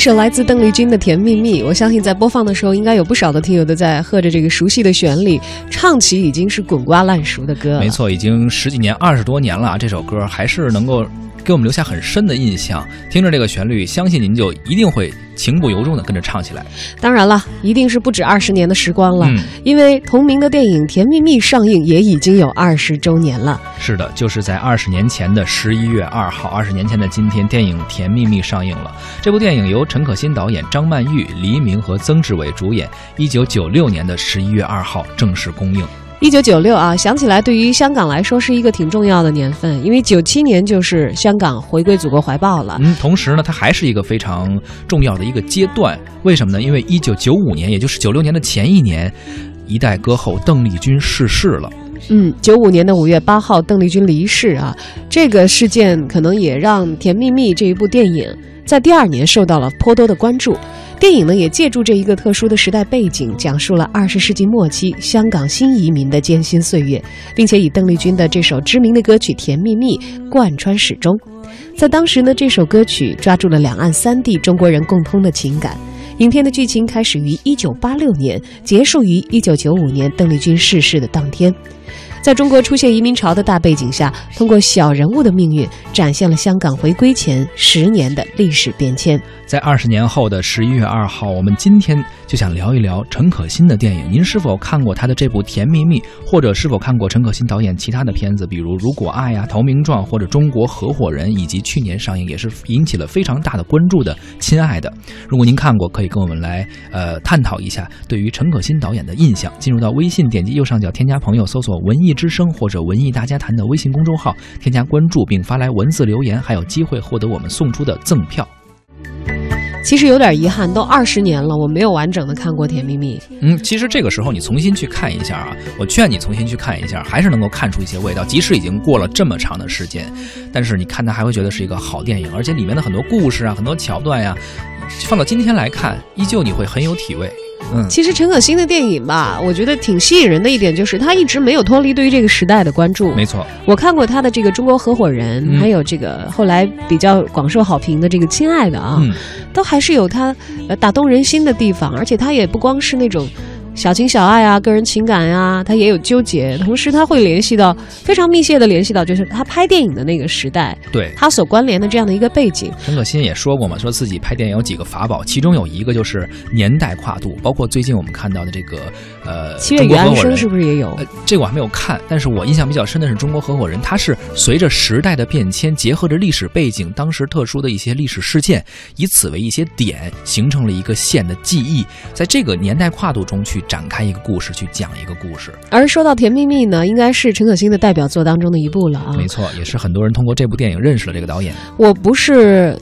一首来自邓丽君的《甜蜜蜜》，我相信在播放的时候，应该有不少的听友都在和着这个熟悉的旋律，唱起已经是滚瓜烂熟的歌。没错，已经十几年、二十多年了，这首歌还是能够。给我们留下很深的印象。听着这个旋律，相信您就一定会情不由衷的跟着唱起来。当然了，一定是不止二十年的时光了，嗯因为同名的电影《甜蜜蜜》上映也已经有二十周年了。是的，就是在二十年前的十一月二号，二十年前的今天，电影《甜蜜蜜》上映了。这部电影由陈可辛导演，张曼玉、黎明和曾志伟主演。一九九六年的十一月二号正式公映。一九九六啊，想起来对于香港来说是一个挺重要的年份，因为九七年就是香港回归祖国怀抱了。嗯，同时呢，它还是一个非常重要的一个阶段。为什么呢？因为一九九五年，也就是九六年的前一年，一代歌后邓丽君逝世了。嗯，九五年的五月八号，邓丽君离世啊，这个事件可能也让《甜蜜蜜》这一部电影在第二年受到了颇多的关注。电影呢，也借助这一个特殊的时代背景，讲述了二十世纪末期香港新移民的艰辛岁月，并且以邓丽君的这首知名的歌曲《甜蜜蜜》贯穿始终。在当时呢，这首歌曲抓住了两岸三地中国人共通的情感。影片的剧情开始于一九八六年，结束于一九九五年邓丽君逝世的当天。在中国出现移民潮的大背景下，通过小人物的命运，展现了香港回归前十年的历史变迁。在二十年后的十一月二号，我们今天就想聊一聊陈可辛的电影。您是否看过他的这部《甜蜜蜜》，或者是否看过陈可辛导演其他的片子，比如《如果爱》呀、《投名状》或者《中国合伙人》，以及去年上映也是引起了非常大的关注的《亲爱的》。如果您看过，可以跟我们来呃探讨一下对于陈可辛导演的印象。进入到微信，点击右上角添加朋友，搜索“文艺 之声”或者“文艺大家谈”的微信公众号，添加关注并发来文字留言，还有机会获得我们送出的赠票。其实有点遗憾，都二十年了，我没有完整的看过《甜蜜蜜》。嗯，其实这个时候你重新去看一下啊，我劝你重新去看一下，还是能够看出一些味道。即使已经过了这么长的时间，但是你看它还会觉得是一个好电影，而且里面的很多故事啊、很多桥段呀、放到今天来看，依旧你会很有体味。嗯，其实陈可辛的电影吧，我觉得挺吸引人的一点就是他一直没有脱离对于这个时代的关注。没错，我看过他的这个《中国合伙人》嗯。还有这个后来比较广受好评的这个《亲爱的》啊，嗯，都还是有他呃打动人心的地方，而且他也不光是那种小情小爱啊、个人情感呀、他也有纠结，同时他会联系到非常密切的联系到，就是他拍电影的那个时代，对。他所关联的这样的一个背景。陈可辛也说过嘛，说自己拍电影有几个法宝，其中有一个就是年代跨度，包括最近我们看到的这个呃七月与安生是不是也有？呃，这个我还没有看，但是我印象比较深的是中国合伙人，它是随着时代的变迁，结合着历史背景，当时特殊的一些历史事件，以此为一些点，形成了一个线的记忆，在这个年代跨度中去展开一个故事，去讲一个故事。而说到《甜蜜蜜》呢，应该是陈可辛的代表作当中的一部了啊。没错，也是很多人通过这部电影认识了这个导演。我不是。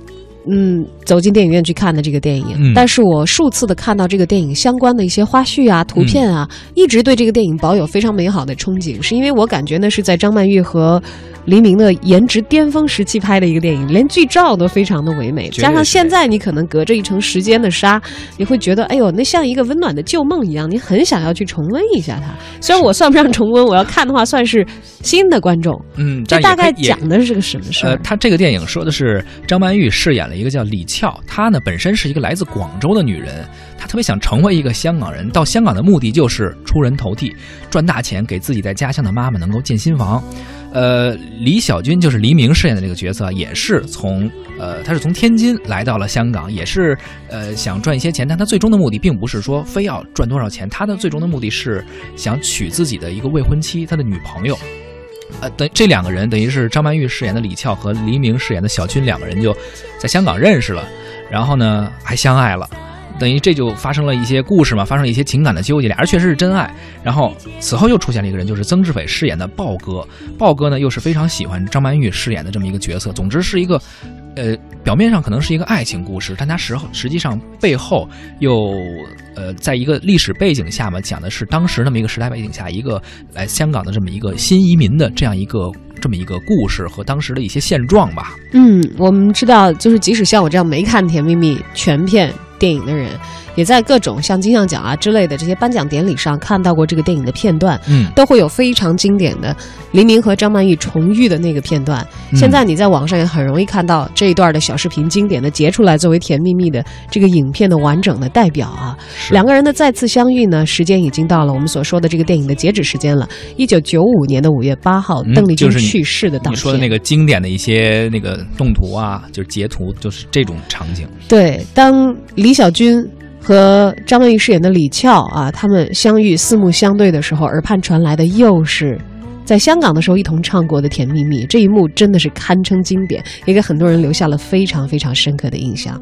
嗯，走进电影院去看的这个电影，嗯但是我数次的看到这个电影相关的一些花絮啊、图片啊，一直对这个电影保有非常美好的憧憬，是因为我感觉那是在张曼玉和黎明的颜值巅峰时期拍的一个电影，连剧照都非常的唯美，加上现在你可能隔着一层时间的纱，你会觉得，哎呦，那像一个温暖的旧梦一样，你很想要去重温一下它。虽然我算不上重温，我要看的话算是新的观众。嗯，这大概讲的是个什么事儿？呃，他这个电影说的是张曼玉饰演一个叫李俏，她呢本身是一个来自广州的女人，她特别想成为一个香港人，到香港的目的就是出人头地，赚大钱，给自己在家乡的妈妈能够建新房。呃，李小军就是黎明饰演的这个角色，也是从呃，他是从天津来到了香港，也是呃想赚一些钱，但他最终的目的并不是说非要赚多少钱，他的最终的目的是想娶自己的一个未婚妻，他的女朋友。呃，等这两个人等于是张曼玉饰演的李翘和黎明饰演的小军两个人就在香港认识了，然后呢还相爱了，等于这就发生了一些故事嘛，发生了一些情感的纠结，俩人确实是真爱。然后此后又出现了一个人，就是曾志伟饰演的豹哥，豹哥呢又是非常喜欢张曼玉饰演的这么一个角色，总之是一个。呃，表面上可能是一个爱情故事，但它实实际上背后又呃，在一个历史背景下嘛，讲的是当时那么一个时代背景下，一个来香港的这么一个新移民的这样一个这么一个故事和当时的一些现状吧。嗯，我们知道，就是即使像我这样没看《甜蜜蜜》全片电影的人，也在各种像金像奖啊之类的这些颁奖典礼上看到过这个电影的片段，嗯，都会有非常经典的黎明和张曼玉重遇的那个片段。现在你在网上也很容易看到这一段的小视频，经典的截出来作为《甜蜜蜜》的这个影片的完整的代表啊。两个人的再次相遇呢，时间已经到了我们所说的这个电影的截止时间了，一九九五年的五月八号，邓丽君去世的当天。你说的那个经典的一些那个动图啊，就是截图，就是这种场景。对，当李小军和张曼玉饰演的李翘啊，他们相遇四目相对的时候，耳畔传来的又是在香港的时候一同唱过的《甜蜜蜜》，这一幕真的是堪称经典，也给很多人留下了非常非常深刻的印象。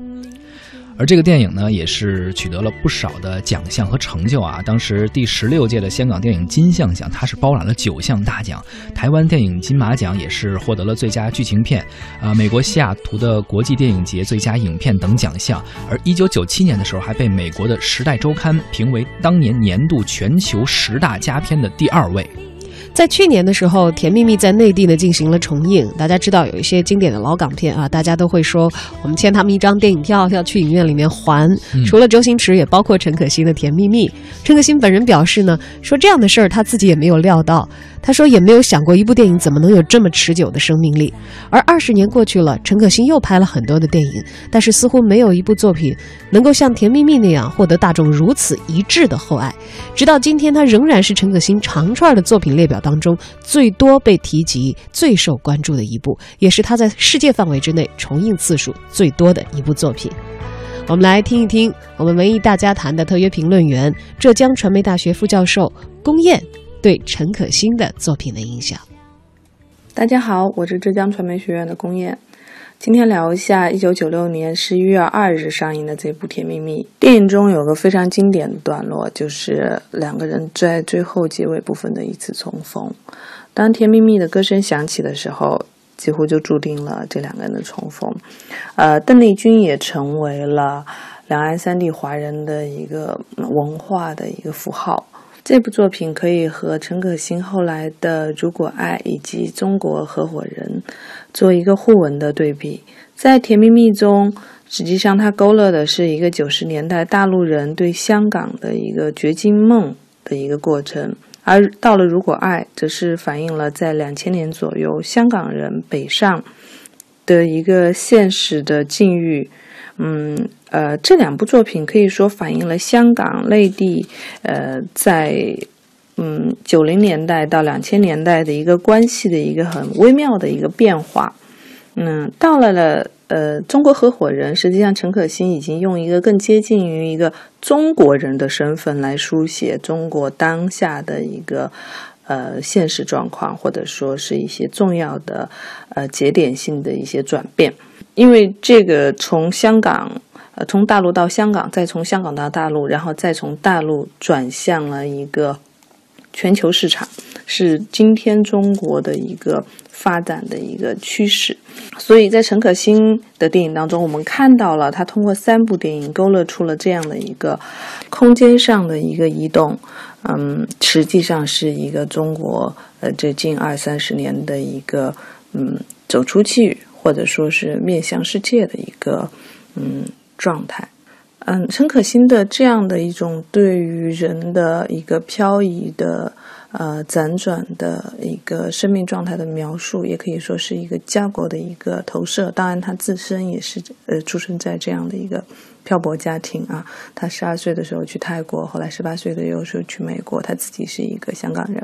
而这个电影呢，也是取得了不少的奖项和成就啊。当时第十六届的香港电影金像奖，它是包揽了九项大奖；台湾电影金马奖也是获得了最佳剧情片，啊，美国西雅图的国际电影节最佳影片等奖项。而一九九七年的时候，还被美国的《时代周刊》评为当年年度全球十大佳片的第二位。在去年的时候，《甜蜜蜜》在内地呢进行了重映。大家知道有一些经典的老港片啊，大家都会说我们欠他们一张电影票，要去影院里面还。除了周星驰，也包括陈可辛的《甜蜜蜜》。陈可辛本人表示呢，说这样的事儿他自己也没有料到。他说也没有想过一部电影怎么能有这么持久的生命力。而二十年过去了，陈可辛又拍了很多的电影，但是似乎没有一部作品能够像《甜蜜蜜》那样获得大众如此一致的厚爱。直到今天，他仍然是陈可辛长串的作品列表当中最多被提及、最受关注的一部，也是他在世界范围之内重映次数最多的一部作品。我们来听一听我们文艺大家谈的特约评论员、浙江传媒大学副教授龚燕。对陈可辛的作品的影响。大家好，我是浙江传媒学院的龚燕，今天聊一下一九九六年十一月二日上映的这部《甜蜜蜜》。电影中有个非常经典的段落，就是两个人在最后结尾部分的一次重逢。当《甜蜜蜜》的歌声响起的时候，几乎就注定了这两个人的重逢。呃，邓丽君也成为了两岸三地华人的一个文化的一个符号。这部作品可以和陈可辛后来的《如果爱》以及《中国合伙人》做一个互文的对比。在《甜蜜蜜》中，实际上它勾勒的是一个九十年代大陆人对香港的一个掘金梦的一个过程，而到了《如果爱》，则是反映了在两千年左右香港人北上的一个现实的境遇。嗯。呃，这两部作品可以说反映了香港内地，呃，在嗯九零年代到两千年代的一个关系的一个很微妙的一个变化。嗯，到了了呃中国合伙人，实际上陈可辛已经用一个更接近于一个中国人的身份来书写中国当下的一个呃现实状况，或者说是一些重要的呃节点性的一些转变。因为这个从香港。呃，从大陆到香港，再从香港到大陆，然后再从大陆转向了一个全球市场，是今天中国的一个发展的一个趋势。所以在陈可辛的电影当中，我们看到了他通过三部电影勾勒出了这样的一个空间上的一个移动。嗯，实际上是一个中国呃这近二三十年的一个嗯走出去，或者说是面向世界的一个嗯。状态，嗯，陈可辛的这样的一种对于人的一个漂移的、呃辗转的一个生命状态的描述，也可以说是一个家国的一个投射。当然，他自身也是呃出生在这样的一个漂泊家庭啊。他十二岁的时候去泰国，后来十八岁的时候去美国。他自己是一个香港人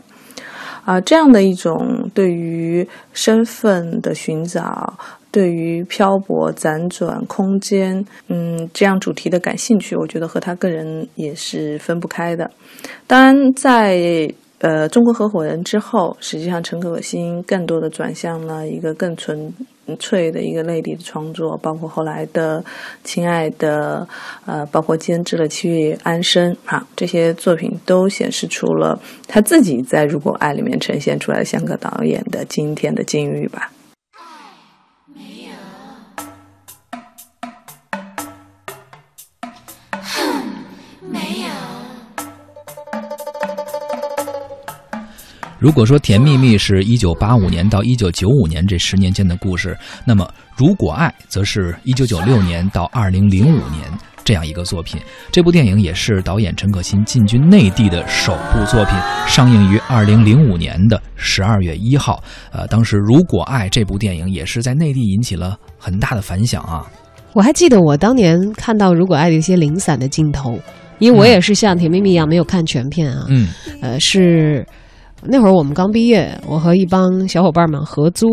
啊，这样的一种对于身份的寻找。对于漂泊、辗转、空间，嗯，这样主题的感兴趣，我觉得和他个人也是分不开的。当然，在呃中国合伙人之后，实际上陈可辛更多的转向了一个更纯粹的一个内地的创作，包括后来的《亲爱的》，呃，包括监制了《七月安生》啊，这些作品都显示出了他自己在《如果爱》里面呈现出来的香港导演的今天的境遇吧。如果说《甜蜜蜜》是一九八五年到一九九五年这十年间的故事，那么《如果爱》则是一九九六年到二零零五年。这样一个作品。这部电影也是导演陈可辛进军内地的首部作品，上映于二零零五年的十二月一号。呃，当时《如果爱》这部电影也是在内地引起了很大的反响啊。我还记得我当年看到《如果爱》的一些零散的镜头，因为我也是像甜蜜蜜一样没有看全片啊。嗯，呃，是那会儿我们刚毕业，我和一帮小伙伴们合租，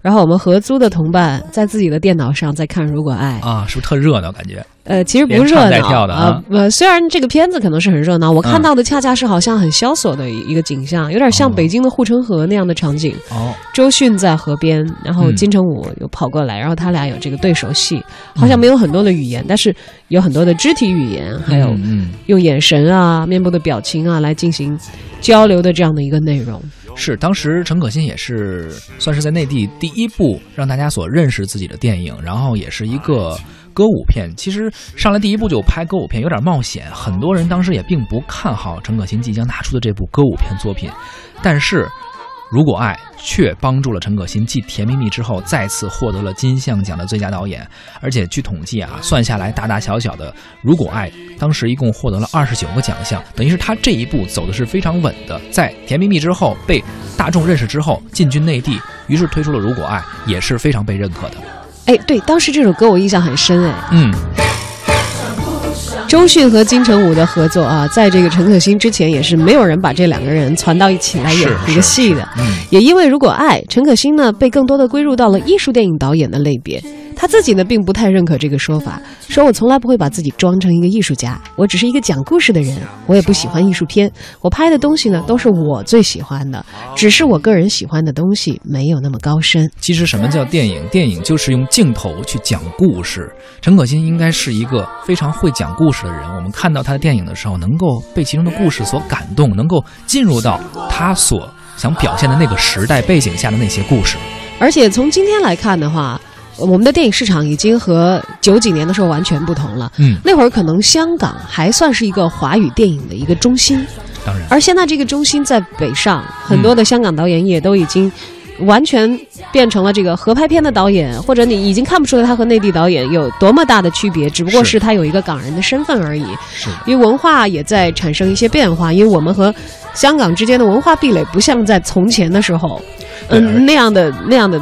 然后我们合租的同伴在自己的电脑上在看《如果爱》啊，是不是特热闹？感觉呃，其实不热闹啊啊。呃，虽然这个片子可能是很热闹，我看嗯到的恰恰是好像很萧索的一个景象，有点像哦北京的护城河那样的场景。哦，周迅在河边，然后嗯金城武又跑过来，然后他俩有这个对手戏，好像没有很多的语言，但是有很多的肢体语言，还有嗯嗯用眼神啊、面部的表情啊来进行交流的这样的一个内容。是，当时陈可辛也是算是在内地第一部让大家所认识自己的电影，然后也是一个歌舞片。其实上来第一部就拍歌舞片，有点冒险，很多人当时也并不看好陈可辛即将拿出的这部歌舞片作品，但是。如果爱却帮助了陈可辛继《甜蜜蜜》之后，再次获得了金像奖的最佳导演。而且据统计啊，算下来大大小小的《如果爱》当时一共获得了二十九个奖项，等于是他这一步走的是非常稳的。在《甜蜜蜜》之后被大众认识之后，进军内地，于是推出了《如果爱》，也是非常被认可的。哎，对，当时这首歌我印象很深哎，嗯，周迅和金城武的合作啊，在这个陈可辛之前也是没有人把这两个人攒到一起来演是一个戏的。嗯，也因为《如果爱》，陈可辛呢被更多的归入到了艺术电影导演的类别。他自己呢并不太认可这个说法，说我从来不会把自己装成一个艺术家，我只是一个讲故事的人，我也不喜欢艺术片，我拍的东西呢都是我最喜欢的，只是我个人喜欢的东西没有那么高深。其实什么叫电影？电影就是用镜头去讲故事。陈可辛应该是一个非常会讲故事的人。我们看到他的电影的时候，能够被其中的故事所感动，能够进入到他所想表现的那个时代背景下的那些故事。而且从今天来看的话，我们的电影市场已经和九几年的时候完全不同了。嗯，那会儿可能香港还算是一个华语电影的一个中心，当然，而现在这个中心在北上，很多的香港导演也都已经完全变成了这个合拍片的导演，或者你已经看不出来他和内地导演有多么大的区别，只不过是是他有一个港人的身份而已。是，因为文化也在产生一些变化，因为我们和香港之间的文化壁垒不像在从前的时候，嗯，那样的那样的。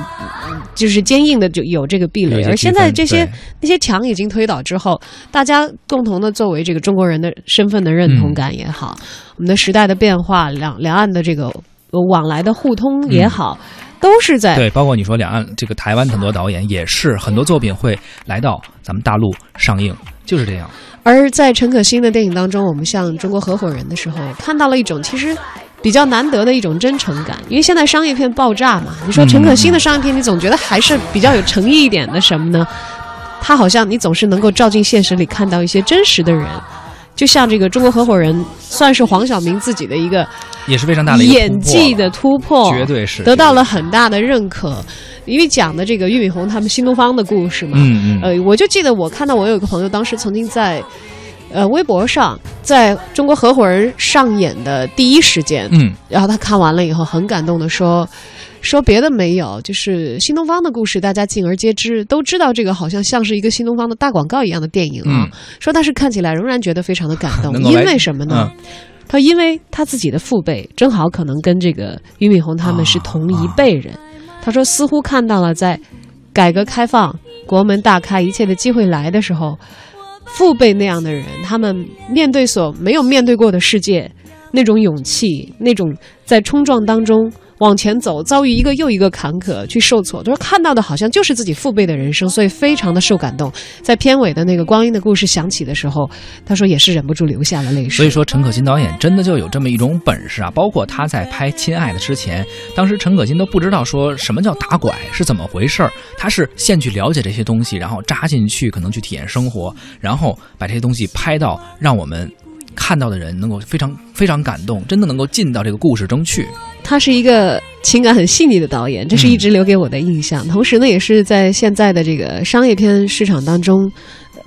就是坚硬的，就有这个壁垒，而现在这些那些墙已经推倒之后，大家共同的作为这个中国人的身份的认同感也好，我们的时代的变化，两两岸的这个呃往来的互通也好，都是在对，包括你说两岸这个台湾很多导演也是很多作品会来到咱们大陆上映，就是这样。而在陈可辛的电影当中，我们像《中国合伙人》的时候，看到了一种其实比较难得的一种真诚感。因为现在商业片爆炸嘛，你说陈可辛的商业片，你总觉得还是比较有诚意一点的什么呢？他好像你总是能够照进现实里看到一些真实的人。就像这个《中国合伙人》，算是黄晓明自己的一个也是非常大的演技的突破，绝对是得到了很大的认可。因为讲的这个俞敏洪他们新东方的故事嘛，嗯嗯呃，我就记得我看到我有一个朋友，当时曾经在呃微博上，在中国合伙人上演的第一时间，嗯然后他看完了以后很感动的说。说别的没有，就是新东方的故事，大家尽而皆知，都知道这个好像像是一个新东方的大广告一样的电影啊。嗯说但是看起来仍然觉得非常的感动，因为什么呢？他因为他自己的父辈正好可能跟这个俞敏洪他们是同一辈人，他说似乎看到了在改革开放、国门大开、一切的机会来的时候，父辈那样的人，他们面对所没有面对过的世界，那种勇气，那种在冲撞当中。往前走，遭遇一个又一个坎坷，去受挫。他说看到的好像就是自己父辈的人生，所以非常的受感动。在片尾的那个光阴的故事响起的时候，他说也是忍不住流下了泪水。所以说，陈可辛导演真的就有这么一种本事啊！包括他在拍《亲爱的》之前，当时陈可辛都不知道说什么叫打拐是怎么回事儿，他是先去了解这些东西，然后扎进去，可能去体验生活，然后把这些东西拍到让我们看到的人能够非常非常感动，真的能够进到这个故事中去。他是一个情感很细腻的导演，这是一直留给我的印象。同时呢，也是在现在的这个商业片市场当中，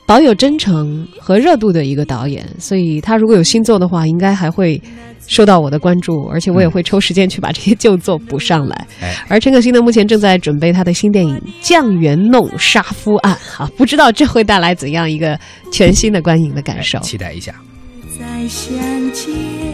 保有真诚和热度的一个导演，所以他如果有新作的话，应该还会受到我的关注，而且我也会抽时间去把这些旧作补上来。哎，而陈可辛呢，目前正在准备他的新电影《酱园弄杀夫案》哈，不知道这会带来怎样一个全新的观影的感受。期待一下。再相见。